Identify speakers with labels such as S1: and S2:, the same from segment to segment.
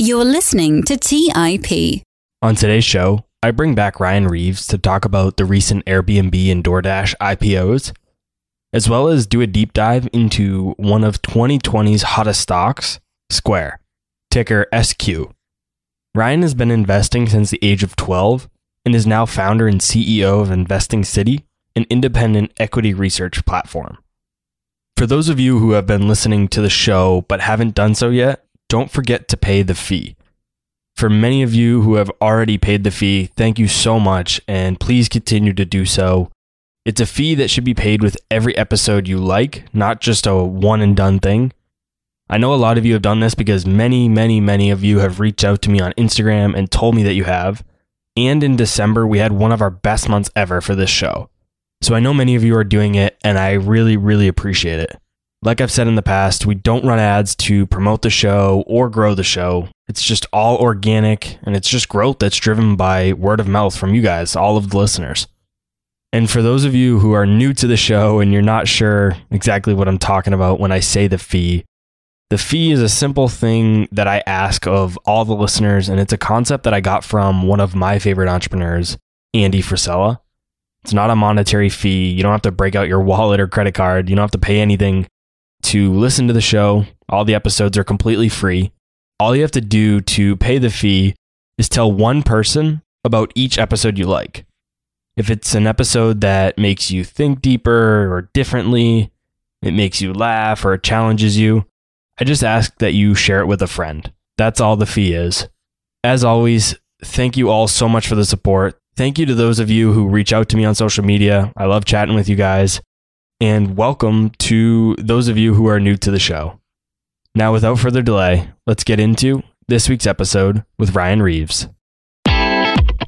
S1: You're listening to TIP.
S2: On today's show, I bring back Ryan Reeves to talk about the recent Airbnb and DoorDash IPOs, as well as do a deep dive into one of 2020's hottest stocks, Square, ticker SQ. Ryan has been investing since the age of 12 and is now founder and CEO of Investing City, an independent equity research platform. For those of you who have been listening to the show but haven't done so yet, don't forget to pay the fee. For many of you who have already paid the fee, thank you so much, and please continue to do so. It's a fee that should be paid with every episode you like, not just a one and done thing. I know a lot of you have done this because many, many, many of you have reached out to me on Instagram and told me that you have. And in December, we had one of our best months ever for this show. So I know many of you are doing it, and I really, really appreciate it. Like I've said in the past, we don't run ads to promote the show or grow the show. It's just all organic and it's just growth that's driven by word of mouth from you guys, all of the listeners. And for those of you who are new to the show and you're not sure exactly what I'm talking about when I say the fee, the fee is a simple thing that I ask of all the listeners, and it's a concept that I got from one of my favorite entrepreneurs, Andy Frisella. It's not a monetary fee. You don't have to break out your wallet or credit card. You don't have to pay anything to listen to the show. All the episodes are completely free. All you have to do to pay the fee is tell one person about each episode you like. If it's an episode that makes you think deeper or differently, it makes you laugh or it challenges you, I just ask that you share it with a friend. That's all the fee is. As always, thank you all so much for the support. Thank you to those of you who reach out to me on social media. I love chatting with you guys and welcome to those of you who are new to the show. Now, without further delay, let's get into this week's episode with Ryan Reeves.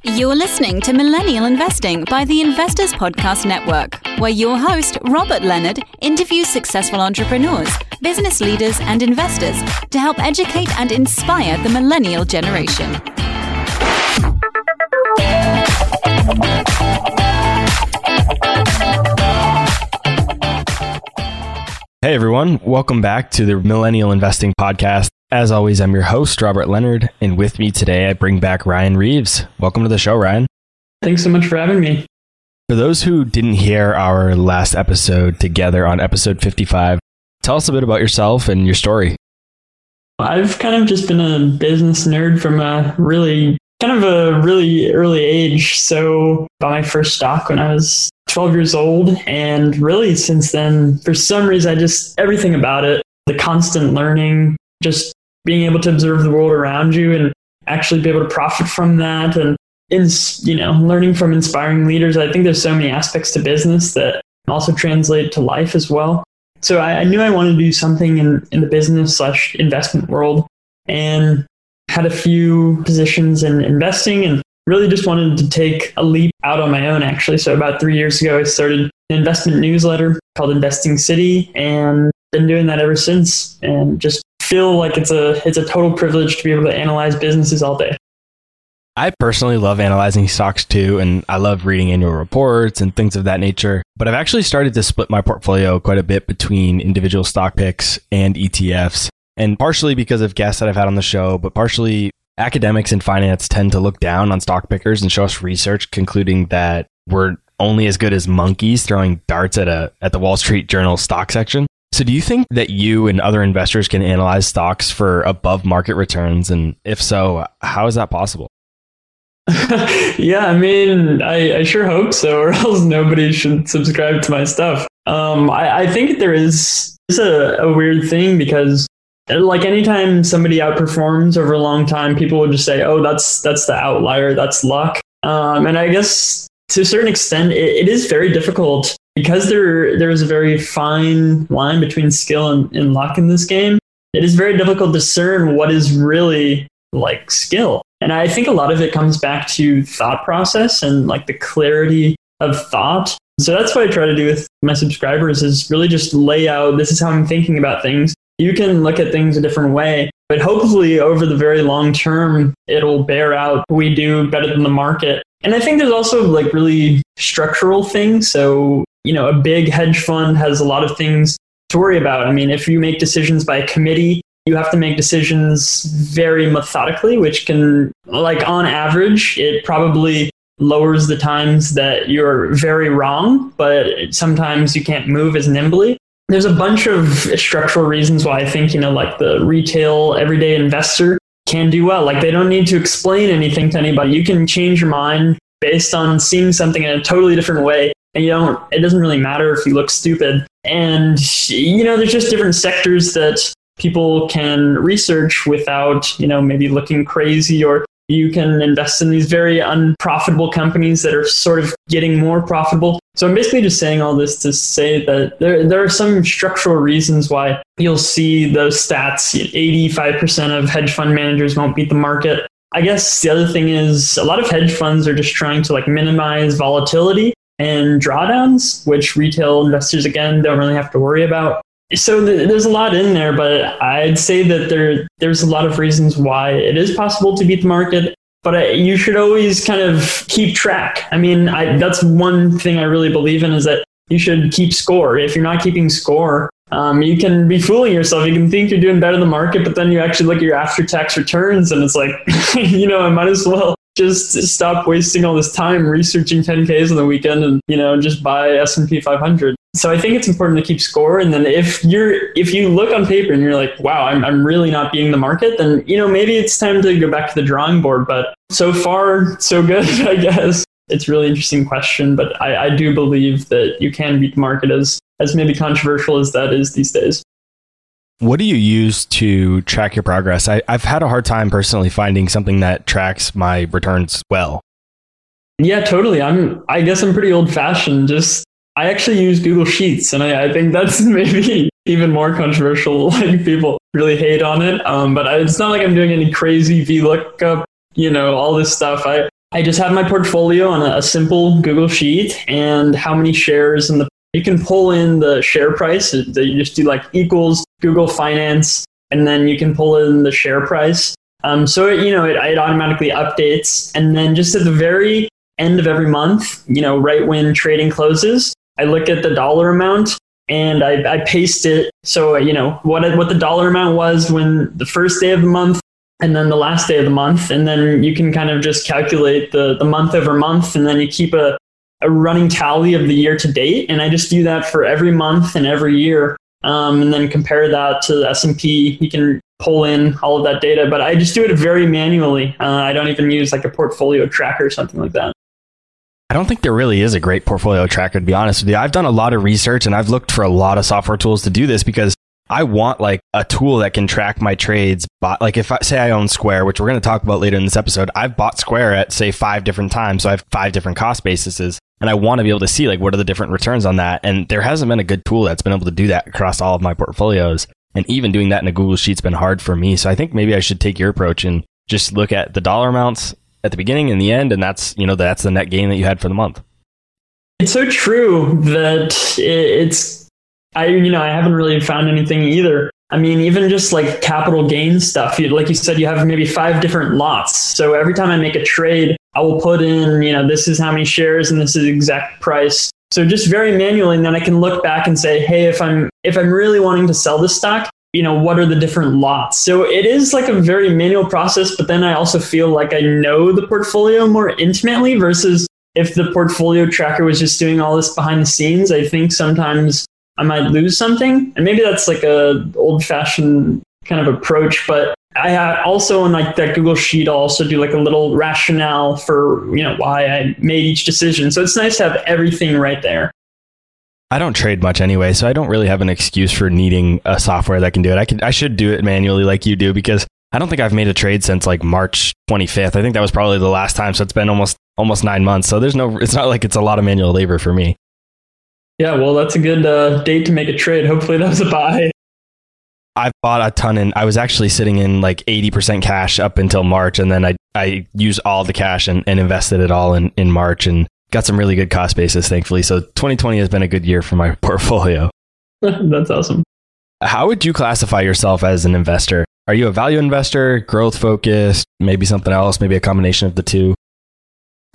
S1: You're listening to Millennial Investing by the Investors Podcast Network, where your host, Robert Leonard, interviews successful entrepreneurs, business leaders, and investors to help educate and inspire the millennial generation.
S2: Hey everyone, welcome back to the Millennial Investing Podcast. As always, I'm your host, Robert Leonard, and with me today I bring back Ryan Reeves. Welcome to the show, Ryan.
S3: Thanks so much for having me.
S2: For those who didn't hear our last episode together on episode 55, tell us a bit about yourself and your story.
S3: I've kind of just been a business nerd from a really kind of a really early age. So, bought my first stock when I was 12 years old. And really, since then, for some reason, I just, everything about it, the constant learning, just being able to observe the world around you and actually be able to profit from that and, in, you know, learning from inspiring leaders. I think there's so many aspects to business that also translate to life as well. So I, I knew I wanted to do something in, in the business slash investment world and had a few positions in investing and really just wanted to take a leap out on my own, actually. So about three years ago, I started an investment newsletter called Investing City and been doing that ever since and just feel like it's a it's a total privilege to be able to analyze businesses all day.
S2: I personally love analyzing stocks too, and I love reading annual reports and things of that nature. But I've actually started to split my portfolio quite a bit between individual stock picks and ETFs. And partially because of guests that I've had on the show, but partially academics and finance tend to look down on stock pickers and show us research concluding that we're only as good as monkeys throwing darts at a at the Wall Street Journal stock section. So do you think that you and other investors can analyze stocks for above market returns and if so, how is that possible?
S3: yeah, I mean, I, I, sure hope so, or else nobody should subscribe to my stuff. Um, I, I think there is, is a, a weird thing because like anytime somebody outperforms over a long time, people will just say, "Oh, that's that's the outlier. That's luck." Um, and I guess to a certain extent, it, it is very difficult because there there is a very fine line between skill and, and luck in this game. It is very difficult to discern what is really like skill. And I think a lot of it comes back to thought process and like the clarity of thought. So that's what I try to do with my subscribers is really just lay out this is how I'm thinking about things you can look at things a different way. But hopefully, over the very long term, it'll bear out. We do better than the market. And I think there's also like really structural things. So, you know, a big hedge fund has a lot of things to worry about. I mean, if you make decisions by committee, you have to make decisions very methodically, which can, like on average, it probably lowers the times that you're very wrong, but sometimes you can't move as nimbly. There's a bunch of structural reasons why I think, you know, like the retail everyday investor can do well. Like they don't need to explain anything to anybody. You can change your mind based on seeing something in a totally different way. And you don't, it doesn't really matter if you look stupid. And, you know, there's just different sectors that people can research without, you know, maybe looking crazy or you can invest in these very unprofitable companies that are sort of getting more profitable. So I'm basically just saying all this to say that there, there are some structural reasons why you'll see those stats. 85% of hedge fund managers won't beat the market. I guess the other thing is a lot of hedge funds are just trying to like minimize volatility and drawdowns, which retail investors again don't really have to worry about so th- there's a lot in there, but I'd say that there there's a lot of reasons why it is possible to beat the market. But I, you should always kind of keep track. I mean, I, that's one thing I really believe in is that you should keep score. If you're not keeping score, um, you can be fooling yourself. You can think you're doing better than the market, but then you actually look at your after-tax returns, and it's like, you know, I might as well just stop wasting all this time researching 10ks on the weekend and you know just buy s&p 500 so i think it's important to keep score and then if you're if you look on paper and you're like wow i'm, I'm really not beating the market then you know maybe it's time to go back to the drawing board but so far so good i guess. It's a really interesting question but I, I do believe that you can beat the market as as maybe controversial as that is these days
S2: what do you use to track your progress? I, have had a hard time personally finding something that tracks my returns well.
S3: Yeah, totally. I'm. I guess I'm pretty old fashioned. Just I actually use Google Sheets, and I, I think that's maybe even more controversial. Like people really hate on it. Um, but I, it's not like I'm doing any crazy VLOOKUP. You know, all this stuff. I I just have my portfolio on a, a simple Google Sheet and how many shares in the you can pull in the share price. You just do like equals Google Finance, and then you can pull in the share price. Um, so it, you know it, it automatically updates, and then just at the very end of every month, you know, right when trading closes, I look at the dollar amount and I, I paste it. So you know what what the dollar amount was when the first day of the month, and then the last day of the month, and then you can kind of just calculate the the month over month, and then you keep a a running tally of the year to date, and I just do that for every month and every year, um, and then compare that to the S and P. You can pull in all of that data, but I just do it very manually. Uh, I don't even use like a portfolio tracker or something like that.
S2: I don't think there really is a great portfolio tracker, to be honest with you. I've done a lot of research and I've looked for a lot of software tools to do this because I want like a tool that can track my trades. But like if I say I own Square, which we're going to talk about later in this episode, I've bought Square at say five different times. So I have five different cost bases and I want to be able to see like what are the different returns on that. And there hasn't been a good tool that's been able to do that across all of my portfolios. And even doing that in a Google Sheet's been hard for me. So I think maybe I should take your approach and just look at the dollar amounts at the beginning and the end. And that's, you know, that's the net gain that you had for the month.
S3: It's so true that it's, I, you know, I haven't really found anything either I mean, even just like capital gain stuff, you, like you said, you have maybe five different lots. So every time I make a trade, I will put in, you know, this is how many shares and this is exact price. So just very manually, and then I can look back and say, hey, if I'm if I'm really wanting to sell this stock, you know, what are the different lots? So it is like a very manual process, but then I also feel like I know the portfolio more intimately versus if the portfolio tracker was just doing all this behind the scenes. I think sometimes I might lose something. And maybe that's like a old fashioned kind of approach, but I also in like that Google Sheet, I'll also do like a little rationale for, you know, why I made each decision. So it's nice to have everything right there.
S2: I don't trade much anyway, so I don't really have an excuse for needing a software that can do it. I could I should do it manually like you do because I don't think I've made a trade since like March 25th. I think that was probably the last time, so it's been almost almost 9 months. So there's no it's not like it's a lot of manual labor for me.
S3: Yeah, well, that's a good uh, date to make a trade. Hopefully, that was a buy.
S2: I bought a ton and I was actually sitting in like 80% cash up until March. And then I, I used all the cash and, and invested it all in, in March and got some really good cost basis, thankfully. So 2020 has been a good year for my portfolio.
S3: That's awesome.
S2: How would you classify yourself as an investor? Are you a value investor, growth focused, maybe something else, maybe a combination of the two?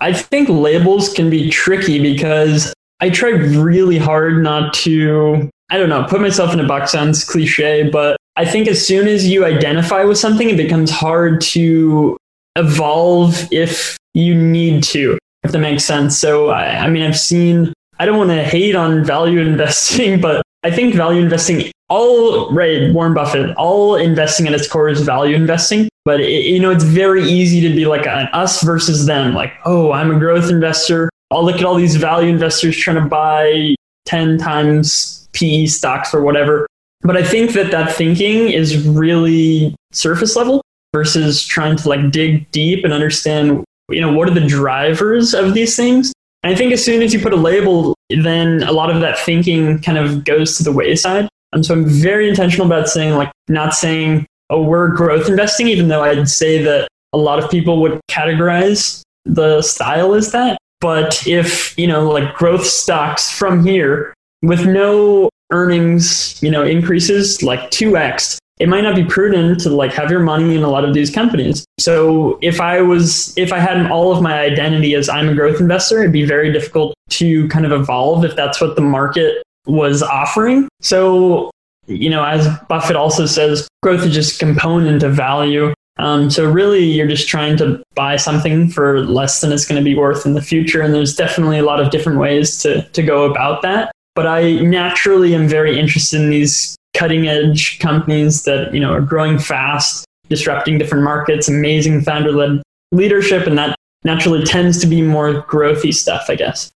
S3: I think labels can be tricky because I try really hard not to, I don't know, put myself in a box sounds cliche, but I think as soon as you identify with something, it becomes hard to evolve if you need to, if that makes sense. So, I, I mean, I've seen, I don't want to hate on value investing, but I think value investing, all right, Warren Buffett, all investing at its core is value investing. But it, you know, it's very easy to be like an us versus them. Like, oh, I'm a growth investor. I'll look at all these value investors trying to buy 10 times PE stocks or whatever. But I think that that thinking is really surface level versus trying to like dig deep and understand, you know, what are the drivers of these things. And I think as soon as you put a label, then a lot of that thinking kind of goes to the wayside. And so I'm very intentional about saying, like, not saying oh, we're growth investing, even though I'd say that a lot of people would categorize the style as that. But if, you know, like growth stocks from here with no earnings, you know, increases like 2x, it might not be prudent to like have your money in a lot of these companies. So if I was if I had all of my identity as I'm a growth investor, it'd be very difficult to kind of evolve if that's what the market was offering. So you know, as Buffett also says, growth is just a component of value. Um, so really, you're just trying to buy something for less than it's going to be worth in the future. And there's definitely a lot of different ways to to go about that. But I naturally am very interested in these cutting edge companies that you know are growing fast, disrupting different markets, amazing founder led leadership, and that naturally tends to be more growthy stuff, I guess.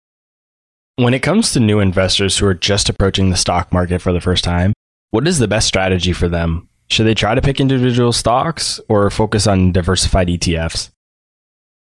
S2: When it comes to new investors who are just approaching the stock market for the first time, what is the best strategy for them? Should they try to pick individual stocks or focus on diversified ETFs?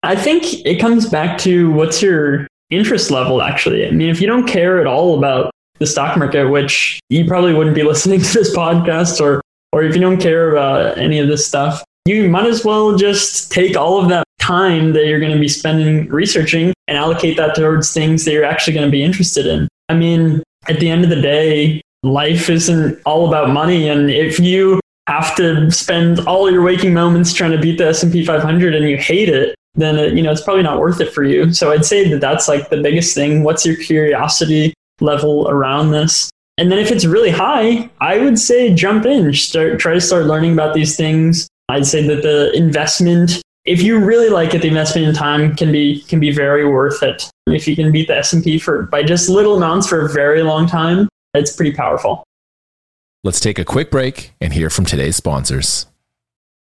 S3: I think it comes back to what's your interest level, actually. I mean, if you don't care at all about the stock market, which you probably wouldn't be listening to this podcast, or, or if you don't care about any of this stuff, you might as well just take all of that time that you're going to be spending researching and allocate that towards things that you're actually going to be interested in. I mean, at the end of the day, life isn't all about money. And if you have to spend all your waking moments trying to beat the S&P 500 and you hate it, then it, you know it's probably not worth it for you. So I'd say that that's like the biggest thing. What's your curiosity level around this? And then if it's really high, I would say jump in, start try to start learning about these things. I'd say that the investment if you really like it, the investment in time can be can be very worth it. If you can beat the S and P for by just little amounts for a very long time, it's pretty powerful.
S4: Let's take a quick break and hear from today's sponsors.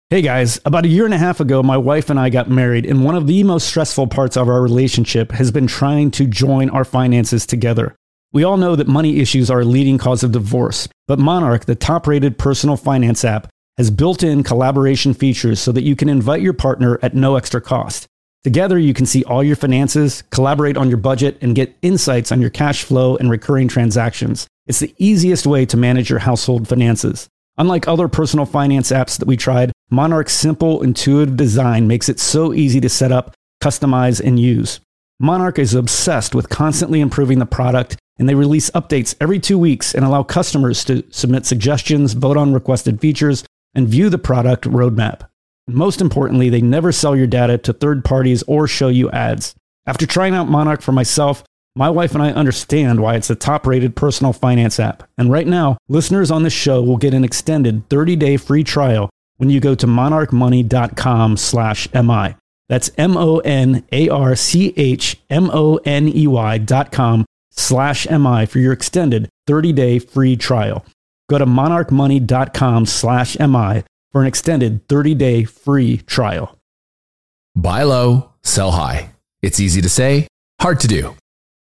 S5: Hey guys, about a year and a half ago, my wife and I got married, and one of the most stressful parts of our relationship has been trying to join our finances together. We all know that money issues are a leading cause of divorce, but Monarch, the top rated personal finance app, has built in collaboration features so that you can invite your partner at no extra cost. Together, you can see all your finances, collaborate on your budget, and get insights on your cash flow and recurring transactions. It's the easiest way to manage your household finances. Unlike other personal finance apps that we tried, Monarch's simple, intuitive design makes it so easy to set up, customize, and use. Monarch is obsessed with constantly improving the product, and they release updates every two weeks and allow customers to submit suggestions, vote on requested features, and view the product roadmap. Most importantly, they never sell your data to third parties or show you ads. After trying out Monarch for myself, my wife and I understand why it's the top rated personal finance app. And right now, listeners on this show will get an extended 30 day free trial when you go to monarchmoney.com slash MI. That's M O N A R C H M O N E Y dot com slash MI for your extended 30 day free trial. Go to monarchmoney.com slash MI for an extended 30-day free trial.
S4: Buy low, sell high. It's easy to say, hard to do.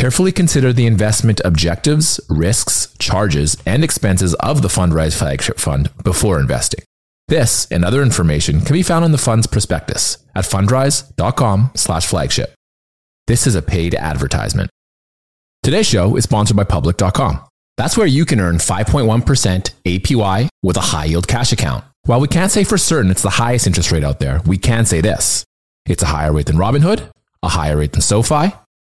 S4: Carefully consider the investment objectives, risks, charges, and expenses of the Fundrise flagship fund before investing. This and other information can be found in the fund's prospectus at fundrise.com slash flagship. This is a paid advertisement. Today's show is sponsored by public.com. That's where you can earn 5.1% APY with a high yield cash account. While we can't say for certain it's the highest interest rate out there, we can say this. It's a higher rate than Robinhood, a higher rate than SoFi,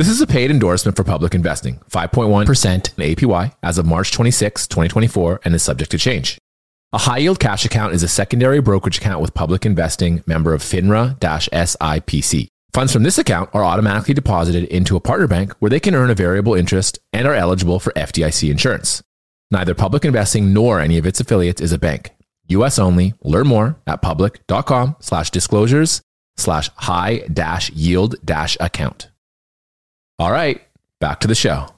S4: This is a paid endorsement for public investing, 5.1% APY as of March 26, 2024, and is subject to change. A high yield cash account is a secondary brokerage account with public investing member of FINRA SIPC. Funds from this account are automatically deposited into a partner bank where they can earn a variable interest and are eligible for FDIC insurance. Neither public investing nor any of its affiliates is a bank. US only. Learn more at public.com slash disclosures slash high dash yield dash account. All right, back to the show.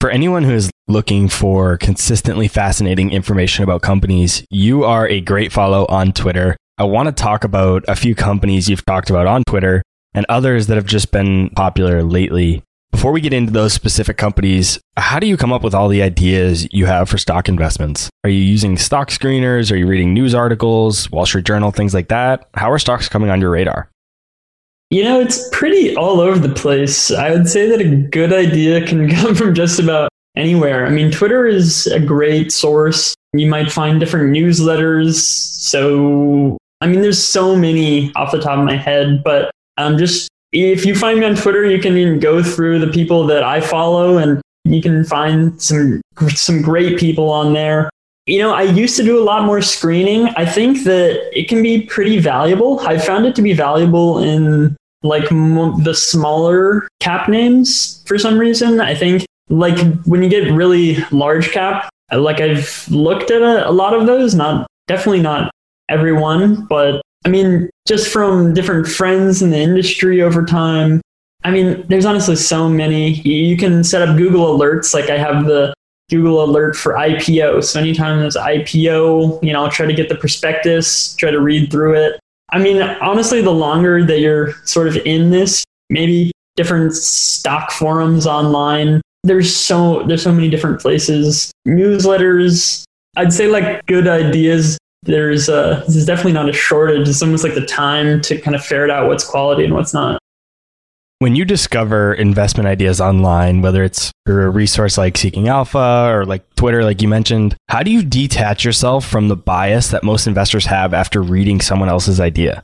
S2: For anyone who is looking for consistently fascinating information about companies, you are a great follow on Twitter. I want to talk about a few companies you've talked about on Twitter and others that have just been popular lately. Before we get into those specific companies, how do you come up with all the ideas you have for stock investments? Are you using stock screeners? Are you reading news articles, Wall Street Journal, things like that? How are stocks coming on your radar?
S3: You know, it's pretty all over the place. I would say that a good idea can come from just about anywhere. I mean, Twitter is a great source. You might find different newsletters. So, I mean, there's so many off the top of my head, but um, just if you find me on Twitter, you can go through the people that I follow and you can find some some great people on there. You know, I used to do a lot more screening. I think that it can be pretty valuable. I found it to be valuable in like m- the smaller cap names for some reason. I think like when you get really large cap, like I've looked at a, a lot of those, not definitely not everyone, but I mean, just from different friends in the industry over time. I mean, there's honestly so many. You can set up Google alerts. Like I have the Google alert for IPO. So anytime there's IPO, you know, I'll try to get the prospectus, try to read through it. I mean, honestly, the longer that you're sort of in this, maybe different stock forums online. There's so there's so many different places, newsletters. I'd say like good ideas. There's a there's definitely not a shortage. It's almost like the time to kind of ferret out what's quality and what's not.
S2: When you discover investment ideas online, whether it's through a resource like Seeking Alpha or like Twitter, like you mentioned, how do you detach yourself from the bias that most investors have after reading someone else's idea?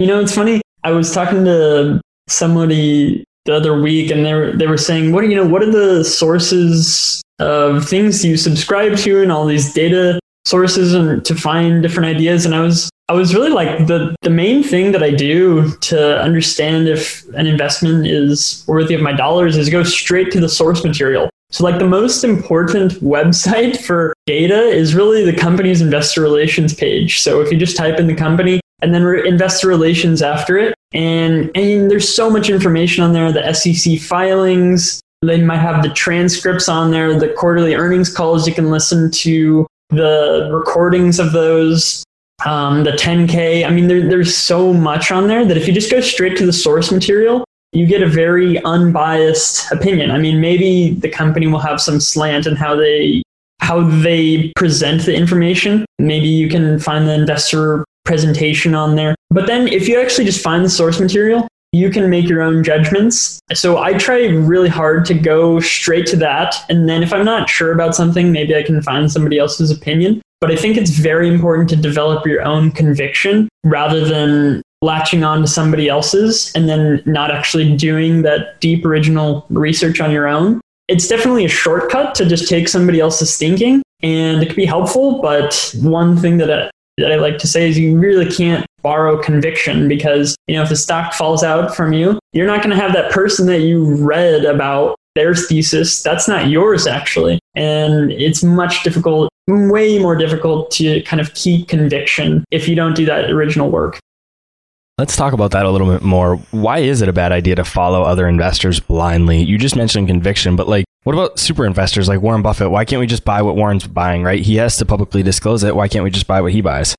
S3: You know, it's funny. I was talking to somebody the other week, and they were they were saying, "What do you know? What are the sources of things you subscribe to, and all these data sources, and to find different ideas?" And I was I was really like the the main thing that I do to understand if an investment is worthy of my dollars is go straight to the source material. So like the most important website for data is really the company's investor relations page. So if you just type in the company and then re- investor relations after it, and and there's so much information on there, the SEC filings, they might have the transcripts on there, the quarterly earnings calls you can listen to, the recordings of those um, the 10K. I mean, there, there's so much on there that if you just go straight to the source material, you get a very unbiased opinion. I mean, maybe the company will have some slant in how they how they present the information. Maybe you can find the investor presentation on there. But then if you actually just find the source material, you can make your own judgments. So I try really hard to go straight to that. And then if I'm not sure about something, maybe I can find somebody else's opinion. But I think it's very important to develop your own conviction rather than latching on to somebody else's and then not actually doing that deep original research on your own. It's definitely a shortcut to just take somebody else's thinking and it can be helpful. But one thing that I, that I like to say is you really can't borrow conviction because, you know, if the stock falls out from you, you're not going to have that person that you read about their thesis. That's not yours, actually. And it's much difficult, way more difficult to kind of keep conviction if you don't do that original work.
S2: Let's talk about that a little bit more. Why is it a bad idea to follow other investors blindly? You just mentioned conviction, but like, what about super investors like Warren Buffett? Why can't we just buy what Warren's buying, right? He has to publicly disclose it. Why can't we just buy what he buys?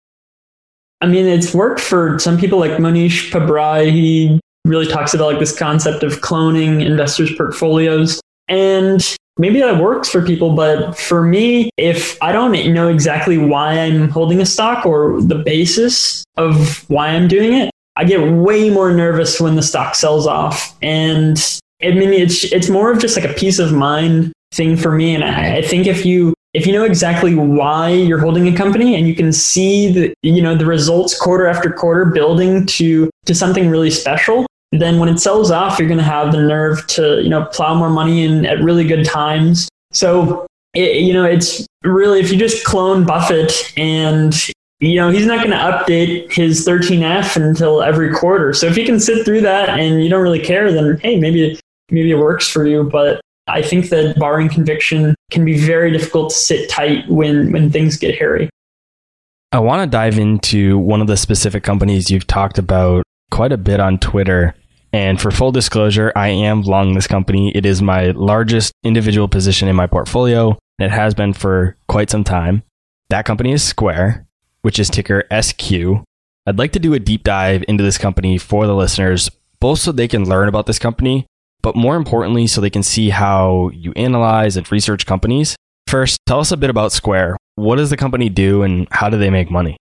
S3: I mean, it's worked for some people like Mohnish Pabrai. He really talks about like this concept of cloning investors' portfolios. And maybe that works for people, but for me, if I don't know exactly why I'm holding a stock or the basis of why I'm doing it, I get way more nervous when the stock sells off. And I mean, it's it's more of just like a peace of mind thing for me. And I, I think if you if you know exactly why you're holding a company and you can see the you know the results quarter after quarter building to to something really special then when it sells off you're going to have the nerve to you know plow more money in at really good times so it, you know it's really if you just clone buffett and you know he's not going to update his 13f until every quarter so if you can sit through that and you don't really care then hey maybe maybe it works for you but I think that barring conviction can be very difficult to sit tight when, when things get hairy.
S2: I want to dive into one of the specific companies you've talked about quite a bit on Twitter. And for full disclosure, I am long this company. It is my largest individual position in my portfolio. And it has been for quite some time. That company is Square, which is ticker SQ. I'd like to do a deep dive into this company for the listeners, both so they can learn about this company, but more importantly, so they can see how you analyze and research companies. First, tell us a bit about Square. What does the company do and how do they make money?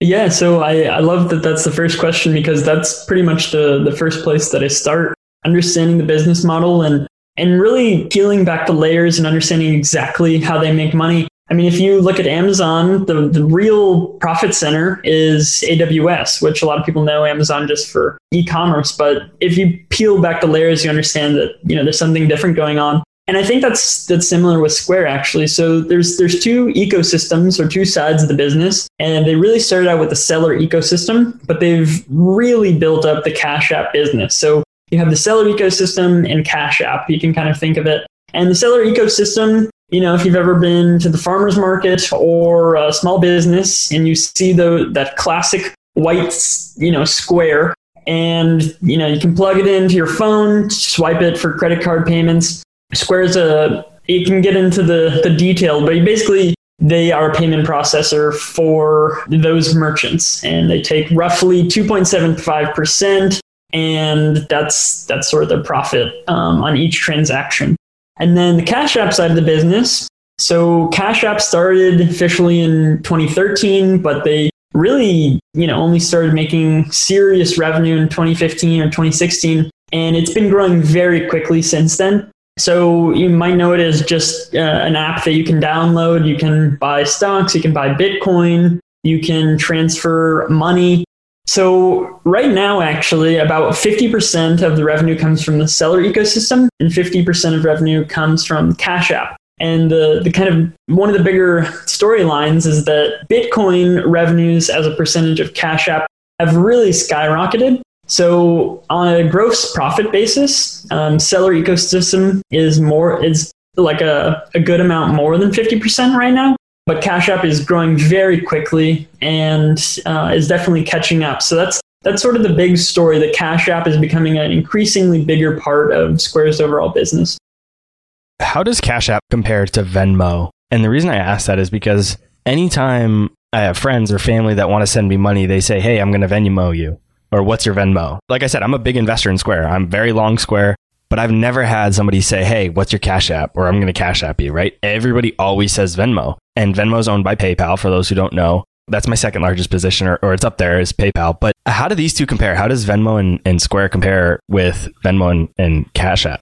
S3: Yeah, so I, I love that that's the first question because that's pretty much the, the first place that I start understanding the business model and, and really peeling back the layers and understanding exactly how they make money. I mean, if you look at Amazon, the, the real profit center is AWS, which a lot of people know Amazon just for e-commerce. But if you peel back the layers, you understand that, you know, there's something different going on. And I think that's that's similar with Square actually. So there's there's two ecosystems or two sides of the business, and they really started out with the seller ecosystem, but they've really built up the Cash App business. So you have the seller ecosystem and Cash App. You can kind of think of it. And the seller ecosystem you know, if you've ever been to the farmer's market or a small business and you see the, that classic white, you know, square and, you know, you can plug it into your phone, swipe it for credit card payments. Square's a, you can get into the, the detail, but basically they are a payment processor for those merchants and they take roughly 2.75% and that's, that's sort of their profit um, on each transaction. And then the Cash App side of the business. So Cash App started officially in 2013, but they really, you know, only started making serious revenue in 2015 or 2016. And it's been growing very quickly since then. So you might know it as just uh, an app that you can download. You can buy stocks, you can buy Bitcoin, you can transfer money. So right now, actually, about 50% of the revenue comes from the seller ecosystem and 50% of revenue comes from Cash App. And the, the kind of one of the bigger storylines is that Bitcoin revenues as a percentage of Cash App have really skyrocketed. So on a gross profit basis, um, seller ecosystem is more is like a, a good amount more than 50% right now but Cash App is growing very quickly and uh, is definitely catching up. So that's that's sort of the big story that Cash App is becoming an increasingly bigger part of Square's overall business.
S2: How does Cash App compare to Venmo? And the reason I ask that is because anytime I have friends or family that want to send me money, they say, Hey, I'm going to Venmo you. Or what's your Venmo? Like I said, I'm a big investor in Square. I'm very long Square but I've never had somebody say, Hey, what's your Cash App? Or I'm going to Cash App you, right? Everybody always says Venmo. And Venmo is owned by PayPal, for those who don't know. That's my second largest position, or, or it's up there is PayPal. But how do these two compare? How does Venmo and, and Square compare with Venmo and, and Cash App?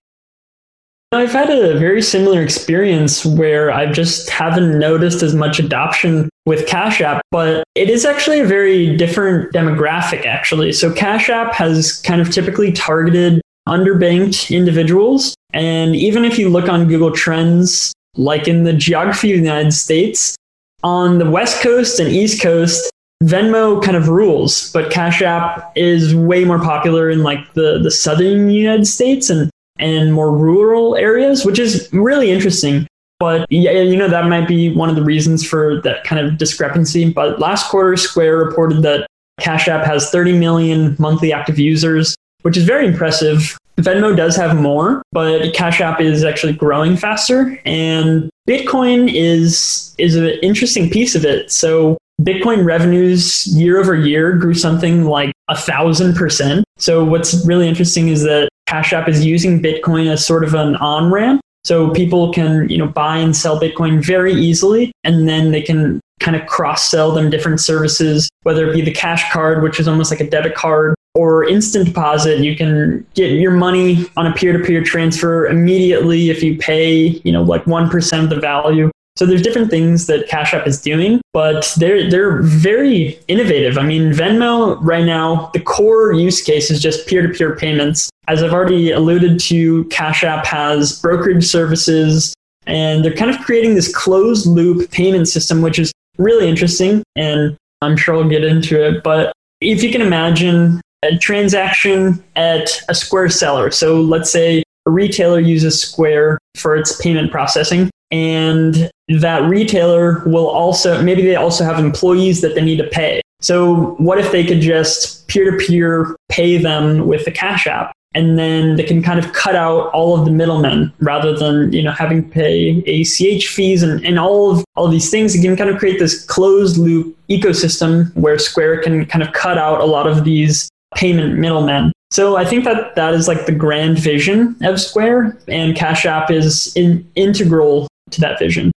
S3: I've had a very similar experience where I just haven't noticed as much adoption with Cash App, but it is actually a very different demographic, actually. So Cash App has kind of typically targeted underbanked individuals. And even if you look on Google Trends, like in the geography of the United States, on the West Coast and East Coast, Venmo kind of rules, but Cash App is way more popular in like the, the southern United States and, and more rural areas, which is really interesting. But yeah, you know, that might be one of the reasons for that kind of discrepancy. But last quarter, Square reported that Cash App has 30 million monthly active users which is very impressive. Venmo does have more, but Cash App is actually growing faster, and Bitcoin is is an interesting piece of it. So Bitcoin revenues year over year grew something like a thousand percent. So what's really interesting is that Cash App is using Bitcoin as sort of an on ramp. So people can, you know, buy and sell Bitcoin very easily, and then they can kind of cross sell them different services, whether it be the cash card, which is almost like a debit card, or instant deposit. You can get your money on a peer to peer transfer immediately if you pay, you know, like 1% of the value. So there's different things that Cash App is doing, but they're they're very innovative. I mean, Venmo right now, the core use case is just peer-to-peer payments. As I've already alluded to, Cash App has brokerage services, and they're kind of creating this closed loop payment system, which is really interesting. And I'm sure I'll get into it. But if you can imagine a transaction at a Square seller, so let's say a retailer uses Square for its payment processing and that retailer will also maybe they also have employees that they need to pay so what if they could just peer-to-peer pay them with the cash app and then they can kind of cut out all of the middlemen rather than you know having to pay ACH fees and, and all of all of these things. You can kind of create this closed loop ecosystem where Square can kind of cut out a lot of these payment middlemen. So I think that that is like the grand vision of Square, and Cash App is in, integral to that vision.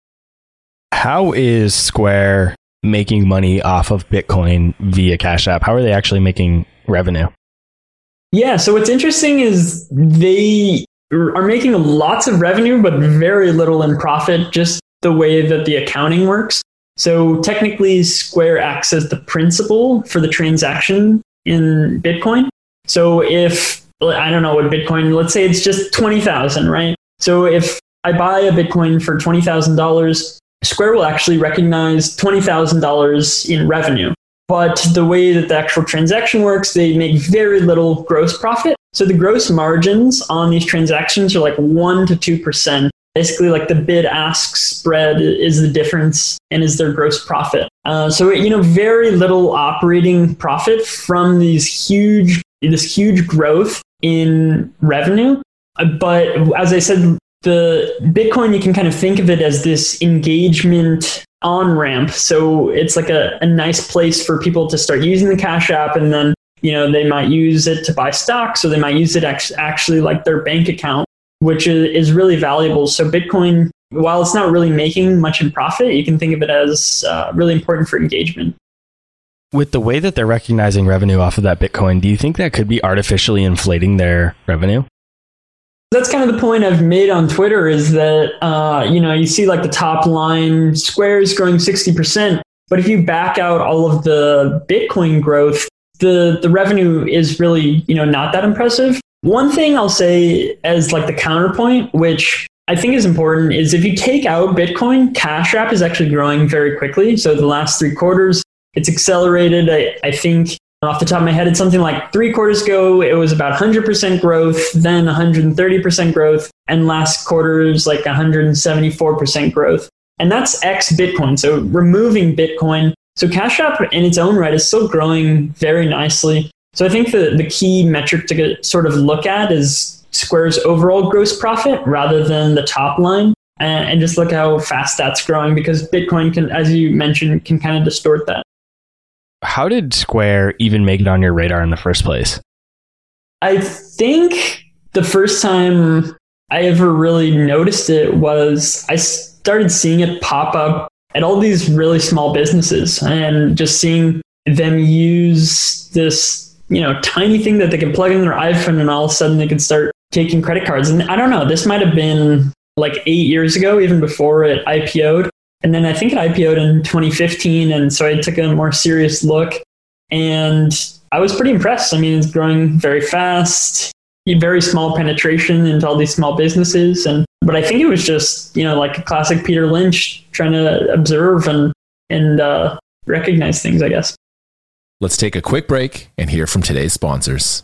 S2: How is Square making money off of Bitcoin via Cash App? How are they actually making revenue?
S3: Yeah, so what's interesting is they are making lots of revenue, but very little in profit, just the way that the accounting works. So technically, Square acts as the principal for the transaction in Bitcoin. So if I don't know what Bitcoin, let's say it's just 20,000, right? So if I buy a Bitcoin for $20,000, Square will actually recognize $20,000 in revenue. But the way that the actual transaction works, they make very little gross profit. So the gross margins on these transactions are like 1% to 2%. Basically, like the bid ask spread is the difference and is their gross profit. Uh, so, you know, very little operating profit from these huge, this huge growth in revenue. Uh, but as I said, the Bitcoin, you can kind of think of it as this engagement on ramp. So it's like a, a nice place for people to start using the Cash App and then, you know, they might use it to buy stocks or they might use it actually like their bank account, which is, really valuable. So Bitcoin, while it's not really making much in profit, you can think of it as uh, really important for engagement.
S2: With the way that they're recognizing revenue off of that Bitcoin, do you think that could be artificially inflating their revenue?
S3: That's kind of the point I've made on Twitter is that, uh, you know, you see like the top line Square's growing 60%, but if you back out all of the Bitcoin growth, the, the revenue is really, you know, not that impressive. One thing I'll say as like the counterpoint, which I think is important is if you take out Bitcoin, Cash App is actually growing very quickly. So the last three quarters, it's accelerated. I, I think off the top of my head, it's something like three quarters ago, it was about 100% growth, then 130% growth, and last quarter is like 174% growth. And that's X Bitcoin. So removing Bitcoin. So Cash App in its own right is still growing very nicely. So I think the, the key metric to get, sort of look at is Square's overall gross profit rather than the top line. And, and just look how fast that's growing because Bitcoin can, as you mentioned, can kind of distort that
S2: how did Square even make it on your radar in the first place?
S3: I think the first time I ever really noticed it was I started seeing it pop up at all these really small businesses and just seeing them use this, you know, tiny thing that they can plug in their iPhone and all of a sudden they can start taking credit cards. And I don't know, this might have been like eight years ago, even before it IPO'd. And then I think it IPO'd in 2015. And so I took a more serious look and I was pretty impressed. I mean, it's growing very fast, very small penetration into all these small businesses. And, but I think it was just, you know, like a classic Peter Lynch trying to observe and, and uh, recognize things, I guess.
S4: Let's take a quick break and hear from today's sponsors.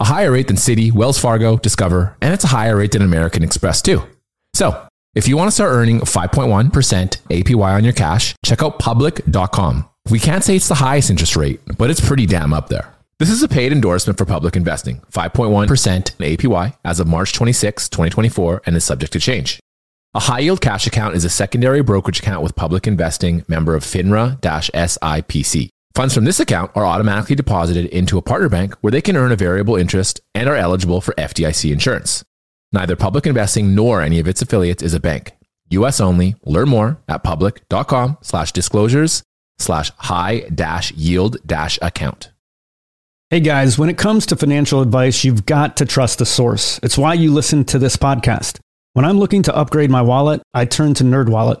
S4: a higher rate than Citi, Wells Fargo, Discover, and it's a higher rate than American Express too. So, if you want to start earning 5.1% APY on your cash, check out public.com. We can't say it's the highest interest rate, but it's pretty damn up there. This is a paid endorsement for public investing, 5.1% APY as of March 26, 2024, and is subject to change. A high yield cash account is a secondary brokerage account with public investing member of FINRA SIPC. Funds from this account are automatically deposited into a partner bank where they can earn a variable interest and are eligible for FDIC insurance. Neither public investing nor any of its affiliates is a bank. US only. Learn more at public.com slash disclosures slash high dash yield dash account.
S5: Hey guys, when it comes to financial advice, you've got to trust the source. It's why you listen to this podcast. When I'm looking to upgrade my wallet, I turn to NerdWallet.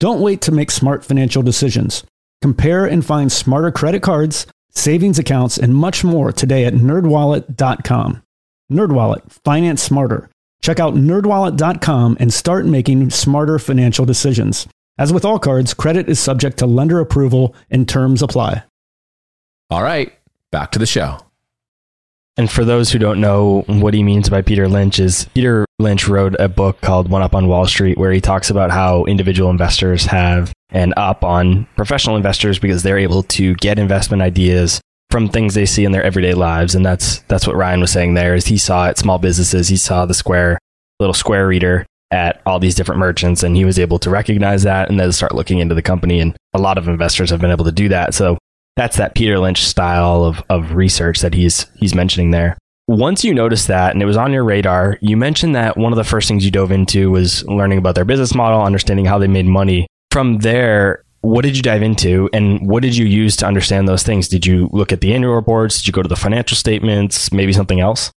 S5: Don't wait to make smart financial decisions. Compare and find smarter credit cards, savings accounts, and much more today at nerdwallet.com. Nerdwallet, finance smarter. Check out nerdwallet.com and start making smarter financial decisions. As with all cards, credit is subject to lender approval and terms apply.
S4: All right, back to the show.
S2: And for those who don't know what he means by Peter Lynch is Peter Lynch wrote a book called One Up on Wall Street where he talks about how individual investors have an up on professional investors because they're able to get investment ideas from things they see in their everyday lives. And that's that's what Ryan was saying there is he saw at small businesses he saw the square little square reader at all these different merchants and he was able to recognize that and then start looking into the company. And a lot of investors have been able to do that. So that's that Peter Lynch style of, of research that he's he's mentioning there. Once you noticed that and it was on your radar, you mentioned that one of the first things you dove into was learning about their business model, understanding how they made money. From there, what did you dive into and what did you use to understand those things? Did you look at the annual reports? Did you go to the financial statements? Maybe something else?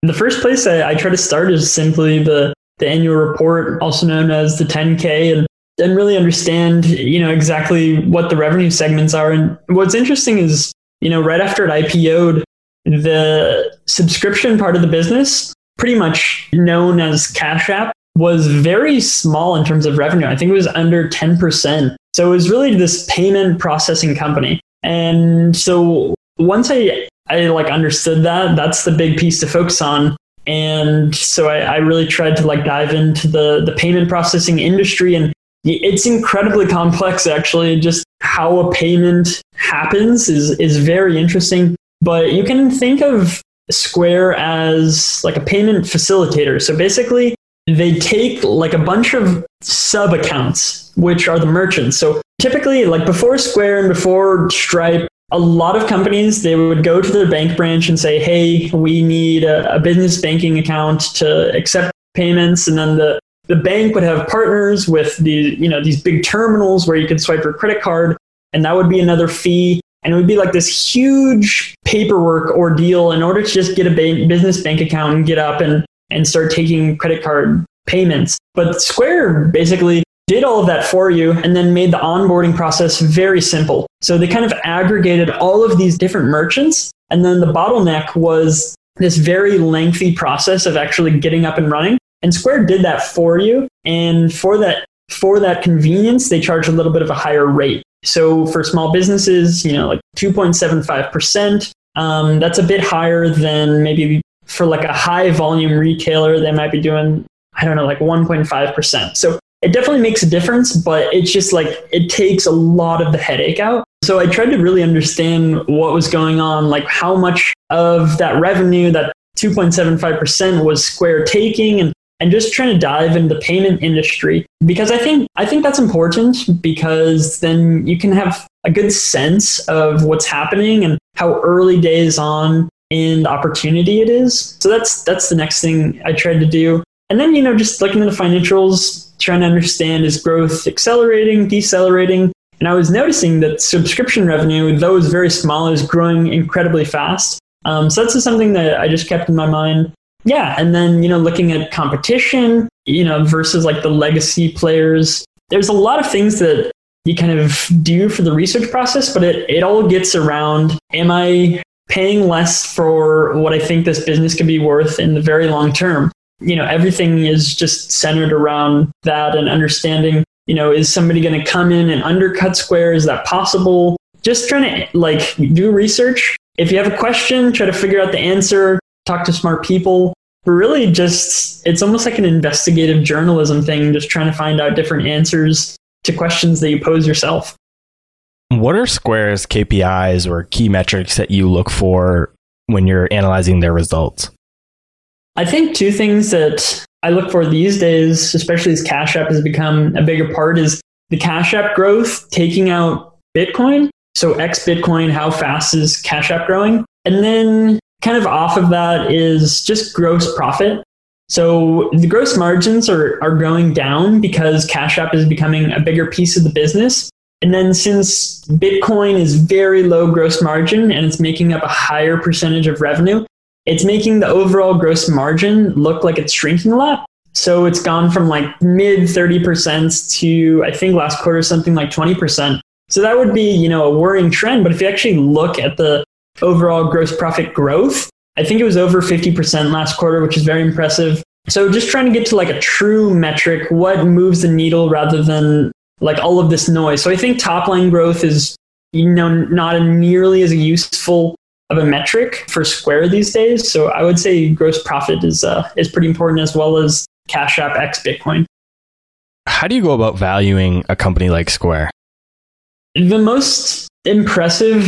S3: The first place I, I try to start is simply the, the annual report, also known as the 10K. And and really understand, you know, exactly what the revenue segments are. And what's interesting is, you know, right after it IPO'd, the subscription part of the business, pretty much known as Cash App, was very small in terms of revenue. I think it was under 10%. So it was really this payment processing company. And so once I, I like understood that, that's the big piece to focus on. And so I, I really tried to like dive into the, the payment processing industry and it's incredibly complex, actually. Just how a payment happens is, is very interesting. But you can think of Square as like a payment facilitator. So basically, they take like a bunch of sub accounts, which are the merchants. So typically, like before Square and before Stripe, a lot of companies they would go to their bank branch and say, "Hey, we need a, a business banking account to accept payments," and then the the bank would have partners with the you know these big terminals where you could swipe your credit card and that would be another fee and it would be like this huge paperwork ordeal in order to just get a bank, business bank account and get up and and start taking credit card payments but square basically did all of that for you and then made the onboarding process very simple. So they kind of aggregated all of these different merchants. And then the bottleneck was this very lengthy process of actually getting up and running. And Square did that for you. And for that, for that convenience, they charge a little bit of a higher rate. So for small businesses, you know, like 2.75%, um, that's a bit higher than maybe for like a high volume retailer, they might be doing, I don't know, like 1.5%. So it definitely makes a difference, but it's just like it takes a lot of the headache out. So I tried to really understand what was going on, like how much of that revenue, that 2.75% was Square taking and and just trying to dive into the payment industry because I think I think that's important because then you can have a good sense of what's happening and how early days on in the opportunity it is. So that's that's the next thing I tried to do. And then you know just looking at the financials, trying to understand is growth accelerating, decelerating. And I was noticing that subscription revenue, though is very small, is growing incredibly fast. Um, so that's just something that I just kept in my mind. Yeah, and then you know looking at competition, you know versus like the legacy players. There's a lot of things that you kind of do for the research process, but it, it all gets around am I paying less for what I think this business could be worth in the very long term? You know, everything is just centered around that and understanding, you know, is somebody going to come in and undercut Square? Is that possible? Just trying to like do research. If you have a question, try to figure out the answer, talk to smart people. Really, just it's almost like an investigative journalism thing, just trying to find out different answers to questions that you pose yourself.
S2: What are Square's KPIs or key metrics that you look for when you're analyzing their results?
S3: I think two things that I look for these days, especially as Cash App has become a bigger part, is the Cash App growth taking out Bitcoin. So X Bitcoin, how fast is Cash App growing? And then kind of off of that is just gross profit. So the gross margins are, are going down because Cash App is becoming a bigger piece of the business. And then since Bitcoin is very low gross margin and it's making up a higher percentage of revenue, it's making the overall gross margin look like it's shrinking a lot. So it's gone from like mid 30% to I think last quarter something like 20%. So that would be, you know, a worrying trend, but if you actually look at the overall gross profit growth, I think it was over 50% last quarter, which is very impressive. So just trying to get to like a true metric, what moves the needle rather than like all of this noise. So I think top line growth is, you know, not nearly as useful of a metric for Square these days. So I would say gross profit is uh, is pretty important as well as Cash App X Bitcoin.
S2: How do you go about valuing a company like Square?
S3: The most impressive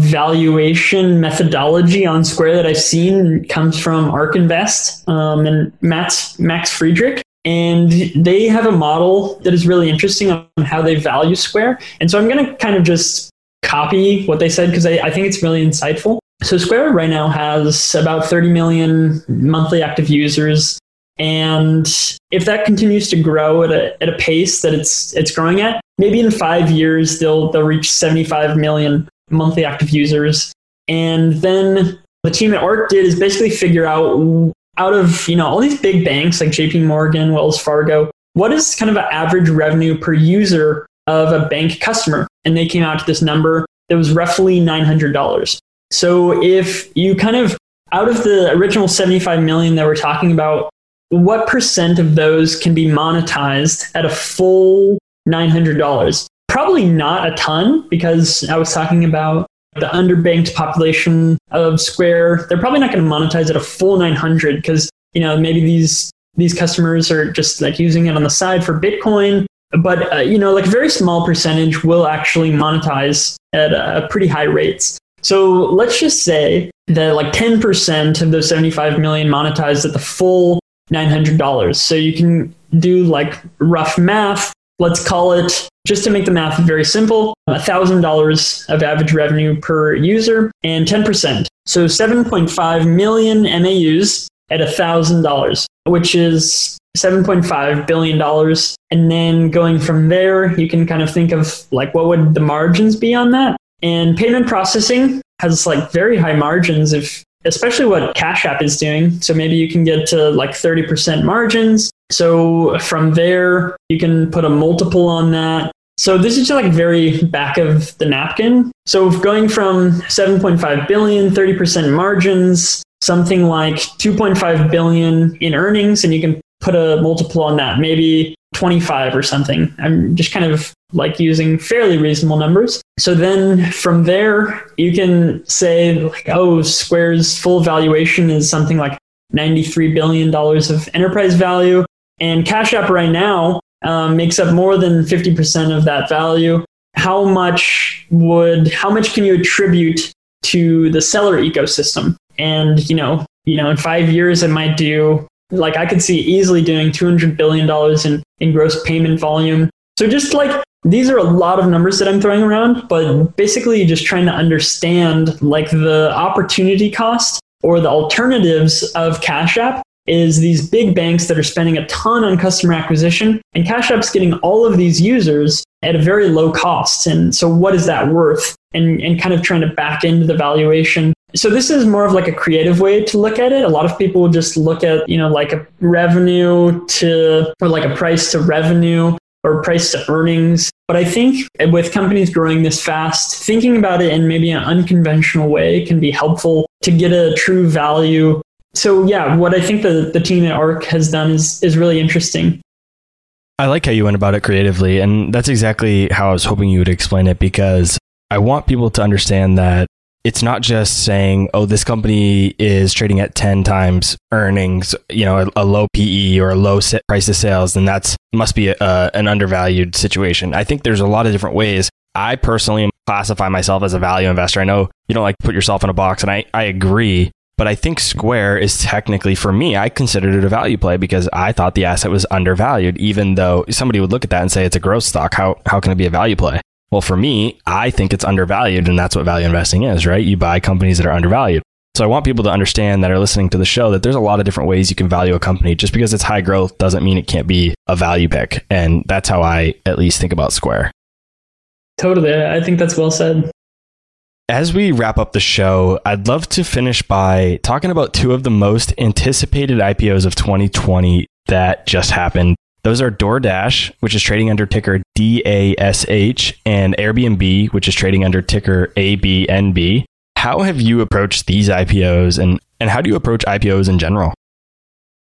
S3: valuation methodology on Square that I've seen comes from ARK Invest um, and Max, Max Friedrich. And they have a model that is really interesting on how they value Square. And so I'm going to kind of just copy what they said because I, I think it's really insightful. So Square right now has about 30 million monthly active users. And if that continues to grow at a, at a pace that it's it's growing at, maybe in five years they'll they'll reach 75 million monthly active users. And then the team at ARK did is basically figure out out of you know all these big banks like JP Morgan, Wells Fargo, what is kind of an average revenue per user of a bank customer? And they came out to this number that was roughly $900. So if you kind of out of the original 75 million that we're talking about, what percent of those can be monetized at a full $900? Probably not a ton because I was talking about the underbanked population of Square. They're probably not going to monetize at a full 900 because, you know, maybe these these customers are just like using it on the side for Bitcoin. But, uh, you know, like a very small percentage will actually monetize at uh, pretty high rates. So let's just say that like 10% of those 75 million monetized at the full $900. So you can do like rough math. Let's call it just to make the math very simple, $1,000 of average revenue per user and 10%. So 7.5 million MAUs at $1,000, which is $7.5 billion. And then going from there, you can kind of think of like what would the margins be on that? And payment processing has like very high margins if especially what Cash App is doing. So maybe you can get to like 30% margins. So from there, you can put a multiple on that. So this is just like very back of the napkin. So going from 7.5 billion, 30% margins, something like 2.5 billion in earnings, and you can put a multiple on that, maybe 25 or something. I'm just kind of like using fairly reasonable numbers. So then from there, you can say, like, oh, Square's full valuation is something like $93 billion of enterprise value. And Cash App right now um, makes up more than 50% of that value. How much would, how much can you attribute to the seller ecosystem? And, you know, you know, in five years, it might do like I could see easily doing $200 billion in, in gross payment volume. So just like these are a lot of numbers that I'm throwing around, but basically just trying to understand like the opportunity cost or the alternatives of Cash App is these big banks that are spending a ton on customer acquisition and Cash App's getting all of these users at a very low cost. And so what is that worth? And, and kind of trying to back into the valuation so this is more of like a creative way to look at it. A lot of people just look at, you know, like a revenue to, or like a price to revenue or price to earnings. But I think with companies growing this fast, thinking about it in maybe an unconventional way can be helpful to get a true value. So yeah, what I think the, the team at ARK has done is, is really interesting.
S2: I like how you went about it creatively. And that's exactly how I was hoping you would explain it because I want people to understand that it's not just saying, oh, this company is trading at 10 times earnings, you know, a, a low PE or a low price of sales, then that's must be a, an undervalued situation. I think there's a lot of different ways. I personally classify myself as a value investor. I know you don't like to put yourself in a box, and I, I agree. But I think Square is technically, for me, I considered it a value play because I thought the asset was undervalued, even though somebody would look at that and say it's a growth stock. How, how can it be a value play? Well, for me, I think it's undervalued, and that's what value investing is, right? You buy companies that are undervalued. So I want people to understand that are listening to the show that there's a lot of different ways you can value a company. Just because it's high growth doesn't mean it can't be a value pick. And that's how I at least think about Square.
S3: Totally. I think that's well said.
S2: As we wrap up the show, I'd love to finish by talking about two of the most anticipated IPOs of 2020 that just happened. Those are DoorDash, which is trading under ticker DASH, and Airbnb, which is trading under ticker ABNB. How have you approached these IPOs and, and how do you approach IPOs in general?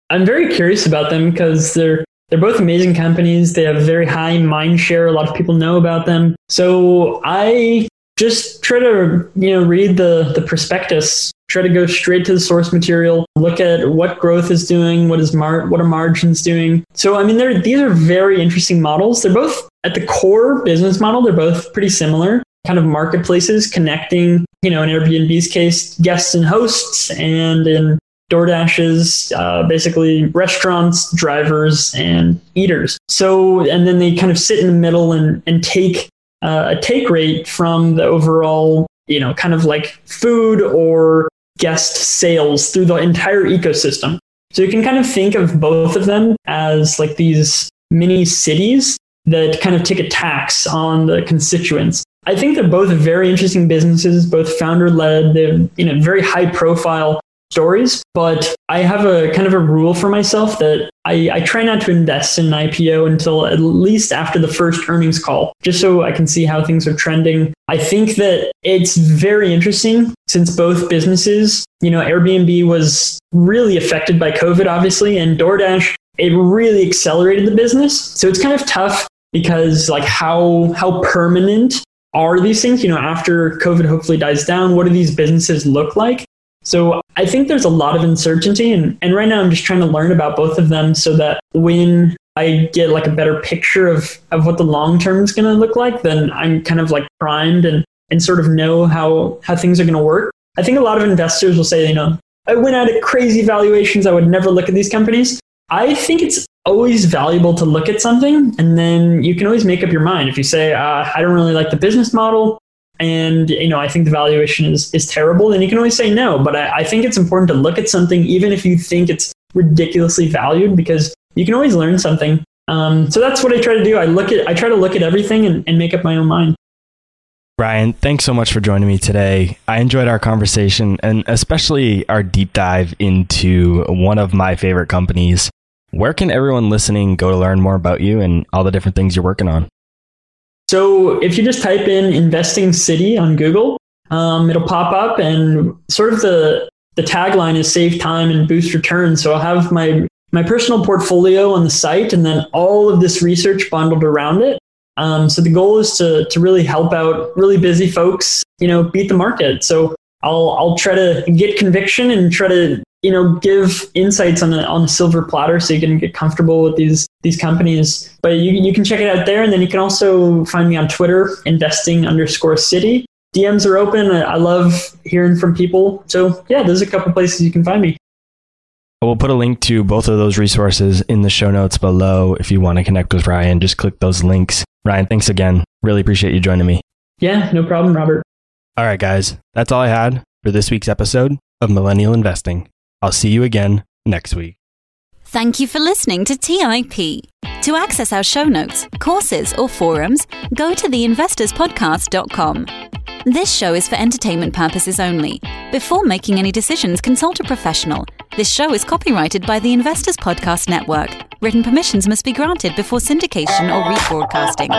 S3: I'm very curious about them because they're they're both amazing companies. They have very high mind share. A lot of people know about them. So I just try to you know read the the prospectus. Try to go straight to the source material. Look at what growth is doing what is mar- what are margins doing. So i mean these are very interesting models. They're both at the core business model they're both pretty similar. Kind of marketplaces connecting you know in airbnb's case guests and hosts and in DoorDash's uh, basically restaurants, drivers, and eaters. So, and then they kind of sit in the middle and, and take uh, a take rate from the overall, you know, kind of like food or guest sales through the entire ecosystem. So you can kind of think of both of them as like these mini cities that kind of take a tax on the constituents. I think they're both very interesting businesses, both founder led. They're you know very high profile stories, but I have a kind of a rule for myself that I, I try not to invest in an IPO until at least after the first earnings call, just so I can see how things are trending. I think that it's very interesting since both businesses, you know, Airbnb was really affected by COVID, obviously, and DoorDash, it really accelerated the business. So it's kind of tough because like how how permanent are these things? You know, after COVID hopefully dies down, what do these businesses look like? So I think there's a lot of uncertainty. And, and right now I'm just trying to learn about both of them so that when I get like a better picture of, of what the long term is going to look like, then I'm kind of like primed and, and sort of know how, how things are going to work. I think a lot of investors will say, you know, I went out at crazy valuations. I would never look at these companies. I think it's always valuable to look at something and then you can always make up your mind. If you say, uh, I don't really like the business model, and you know I think the valuation is is terrible, then you can always say no. But I, I think it's important to look at something even if you think it's ridiculously valued because you can always learn something. Um, so that's what I try to do. I look at I try to look at everything and, and make up my own mind.
S2: Ryan, thanks so much for joining me today. I enjoyed our conversation and especially our deep dive into one of my favorite companies. Where can everyone listening go to learn more about you and all the different things you're working on?
S3: So, if you just type in Investing City on Google, um, it'll pop up, and sort of the the tagline is "Save time and boost returns." So, I'll have my my personal portfolio on the site, and then all of this research bundled around it. Um, so the goal is to to really help out really busy folks, you know, beat the market. So I'll I'll try to get conviction and try to you know give insights on a on a silver platter so you can get comfortable with these these companies. But you you can check it out there, and then you can also find me on Twitter, investing underscore city. DMs are open. I love hearing from people. So yeah, there's a couple places you can find me.
S2: We'll put a link to both of those resources in the show notes below. If you want to connect with Ryan, just click those links. Ryan, thanks again. Really appreciate you joining me.
S3: Yeah, no problem, Robert.
S2: All right, guys, that's all I had for this week's episode of Millennial Investing. I'll see you again next week.
S1: Thank you for listening to TIP. To access our show notes, courses, or forums, go to theinvestorspodcast.com. This show is for entertainment purposes only. Before making any decisions, consult a professional. This show is copyrighted by the Investors Podcast Network. Written permissions must be granted before syndication or rebroadcasting.